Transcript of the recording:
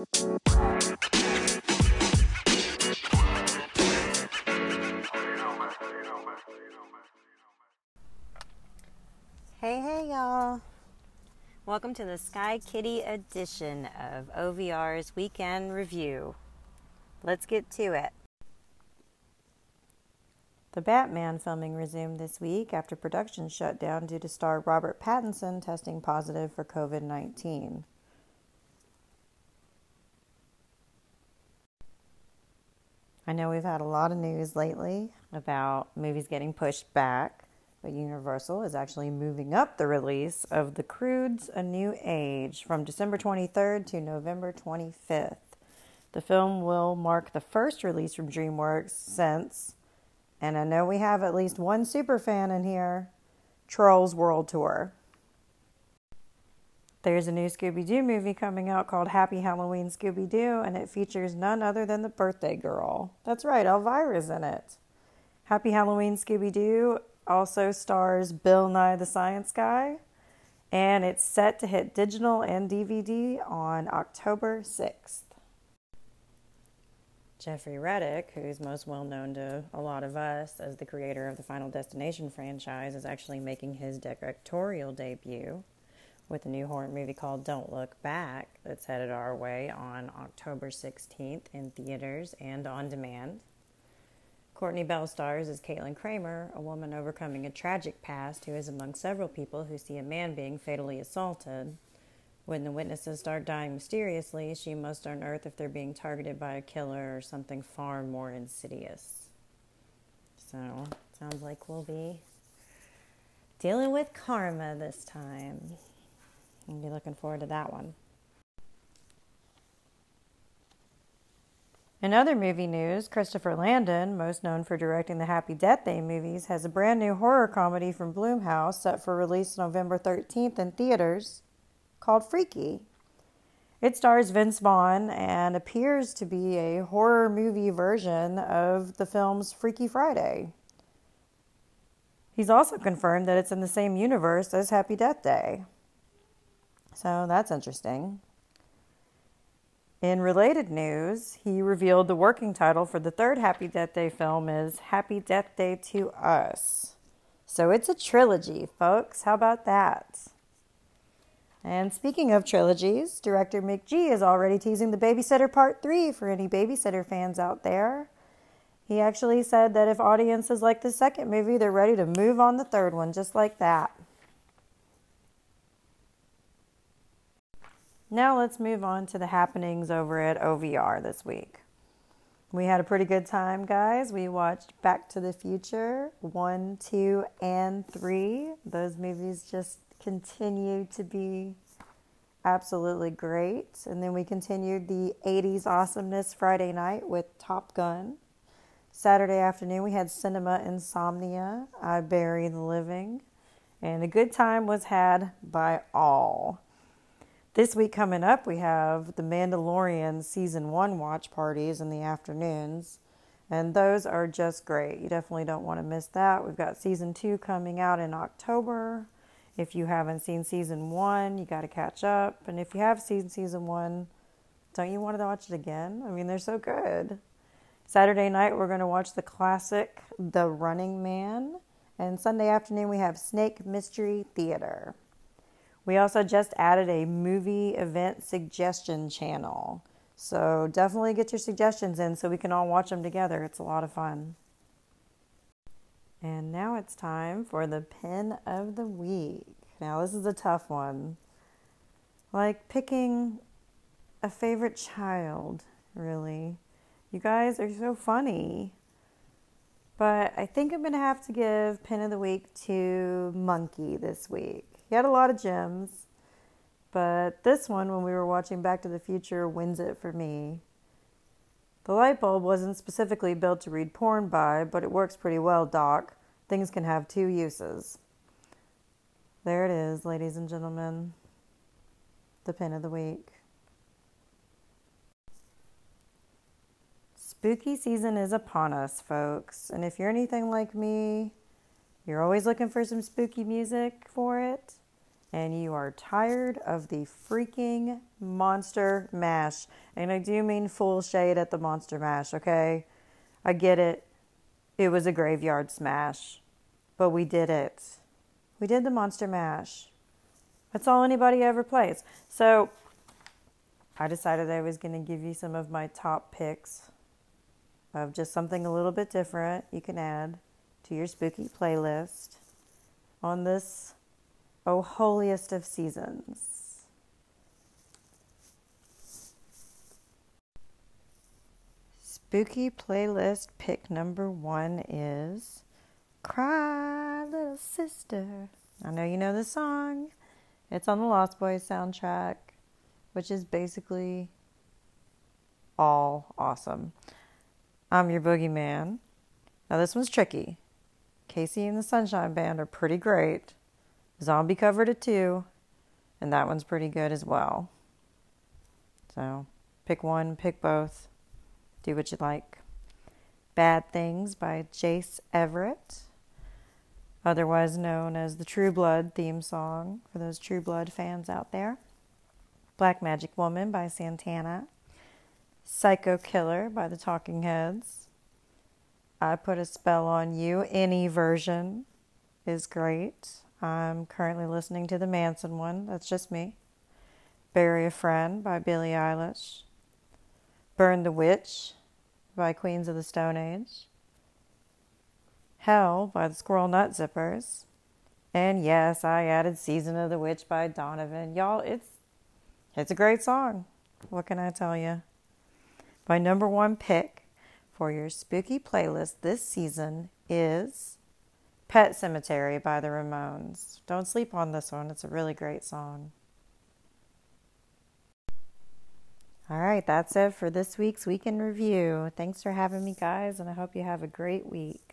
Hey, hey, y'all. Welcome to the Sky Kitty edition of OVR's Weekend Review. Let's get to it. The Batman filming resumed this week after production shut down due to star Robert Pattinson testing positive for COVID 19. I know we've had a lot of news lately about movies getting pushed back, but Universal is actually moving up the release of The Croods A New Age from December 23rd to November 25th. The film will mark the first release from DreamWorks since, and I know we have at least one super fan in here, Trolls World Tour. There's a new Scooby Doo movie coming out called Happy Halloween Scooby Doo, and it features none other than the birthday girl. That's right, Elvira's in it. Happy Halloween Scooby Doo also stars Bill Nye the Science Guy, and it's set to hit digital and DVD on October 6th. Jeffrey Reddick, who's most well known to a lot of us as the creator of the Final Destination franchise, is actually making his directorial debut with a new horror movie called Don't Look Back that's headed our way on October 16th in theaters and on demand. Kourtney Bell stars as Caitlin Kramer, a woman overcoming a tragic past who is among several people who see a man being fatally assaulted. When the witnesses start dying mysteriously, she must unearth if they're being targeted by a killer or something far more insidious. So, sounds like we'll be dealing with karma this time. I'll be looking forward to that one. In other movie news, Christopher Landon, most known for directing the Happy Death Day movies, has a brand new horror comedy from Blumhouse set for release November 13th in theaters called Freaky. It stars Vince Vaughn and appears to be a horror movie version of the film's Freaky Friday. He's also confirmed that it's in the same universe as Happy Death Day. So that's interesting. In related news, he revealed the working title for the third Happy Death Day film is Happy Death Day to Us. So it's a trilogy, folks. How about that? And speaking of trilogies, director McG is already teasing The Babysitter Part 3 for any babysitter fans out there. He actually said that if audiences like the second movie, they're ready to move on the third one just like that. Now let's move on to the happenings over at OVR this week. We had a pretty good time, guys. We watched Back to the Future 1, 2, and 3. Those movies just continue to be absolutely great. And then we continued the 80s awesomeness Friday night with Top Gun. Saturday afternoon, we had Cinema Insomnia, I Bury the Living. And a good time was had by all. This week coming up, we have the Mandalorian season one watch parties in the afternoons, and those are just great. You definitely don't want to miss that. We've got season two coming out in October. If you haven't seen season one, you got to catch up. And if you have seen season one, don't you want to watch it again? I mean, they're so good. Saturday night, we're going to watch the classic The Running Man. And Sunday afternoon, we have Snake Mystery Theater. We also just added a movie event suggestion channel. So definitely get your suggestions in so we can all watch them together. It's a lot of fun. And now it's time for the pin of the week. Now, this is a tough one. Like picking a favorite child, really. You guys are so funny. But I think I'm going to have to give pin of the week to Monkey this week. He had a lot of gems, but this one, when we were watching Back to the Future, wins it for me. The light bulb wasn't specifically built to read porn by, but it works pretty well, Doc. Things can have two uses. There it is, ladies and gentlemen. The pin of the week. Spooky season is upon us, folks. And if you're anything like me, you're always looking for some spooky music for it. And you are tired of the freaking monster mash. And I do mean full shade at the monster mash, okay? I get it. It was a graveyard smash, but we did it. We did the monster mash. That's all anybody ever plays. So I decided I was going to give you some of my top picks of just something a little bit different you can add to your spooky playlist on this O holiest of seasons. Spooky playlist pick number one is Cry Little Sister. I know you know the song. It's on the Lost Boys soundtrack, which is basically all awesome. I'm your boogeyman. Now, this one's tricky. KC and the Sunshine Band are pretty great. Zombie cover to two, and that one's pretty good as well. So pick one, pick both, do what you like. Bad Things by Jace Everett, otherwise known as the True Blood theme song for those True Blood fans out there. Black Magic Woman by Santana. Psycho Killer by the Talking Heads. I Put a Spell on You, any version is great. I'm currently listening to the Manson one. That's just me. Bury a Friend by Billie Eilish. Burn the Witch by Queens of the Stone Age. Hell by the Squirrel Nut Zippers. And yes, I added Season of the Witch by Donovan. Y'all, it's it's a great song. What can I tell you? My number one pick for your spooky playlist this season is Pet Sematary by the Ramones. Don't sleep on this one, it's a really great song. All right, that's it for this week's weekend review. Thanks for having me, guys, and I hope you have a great week.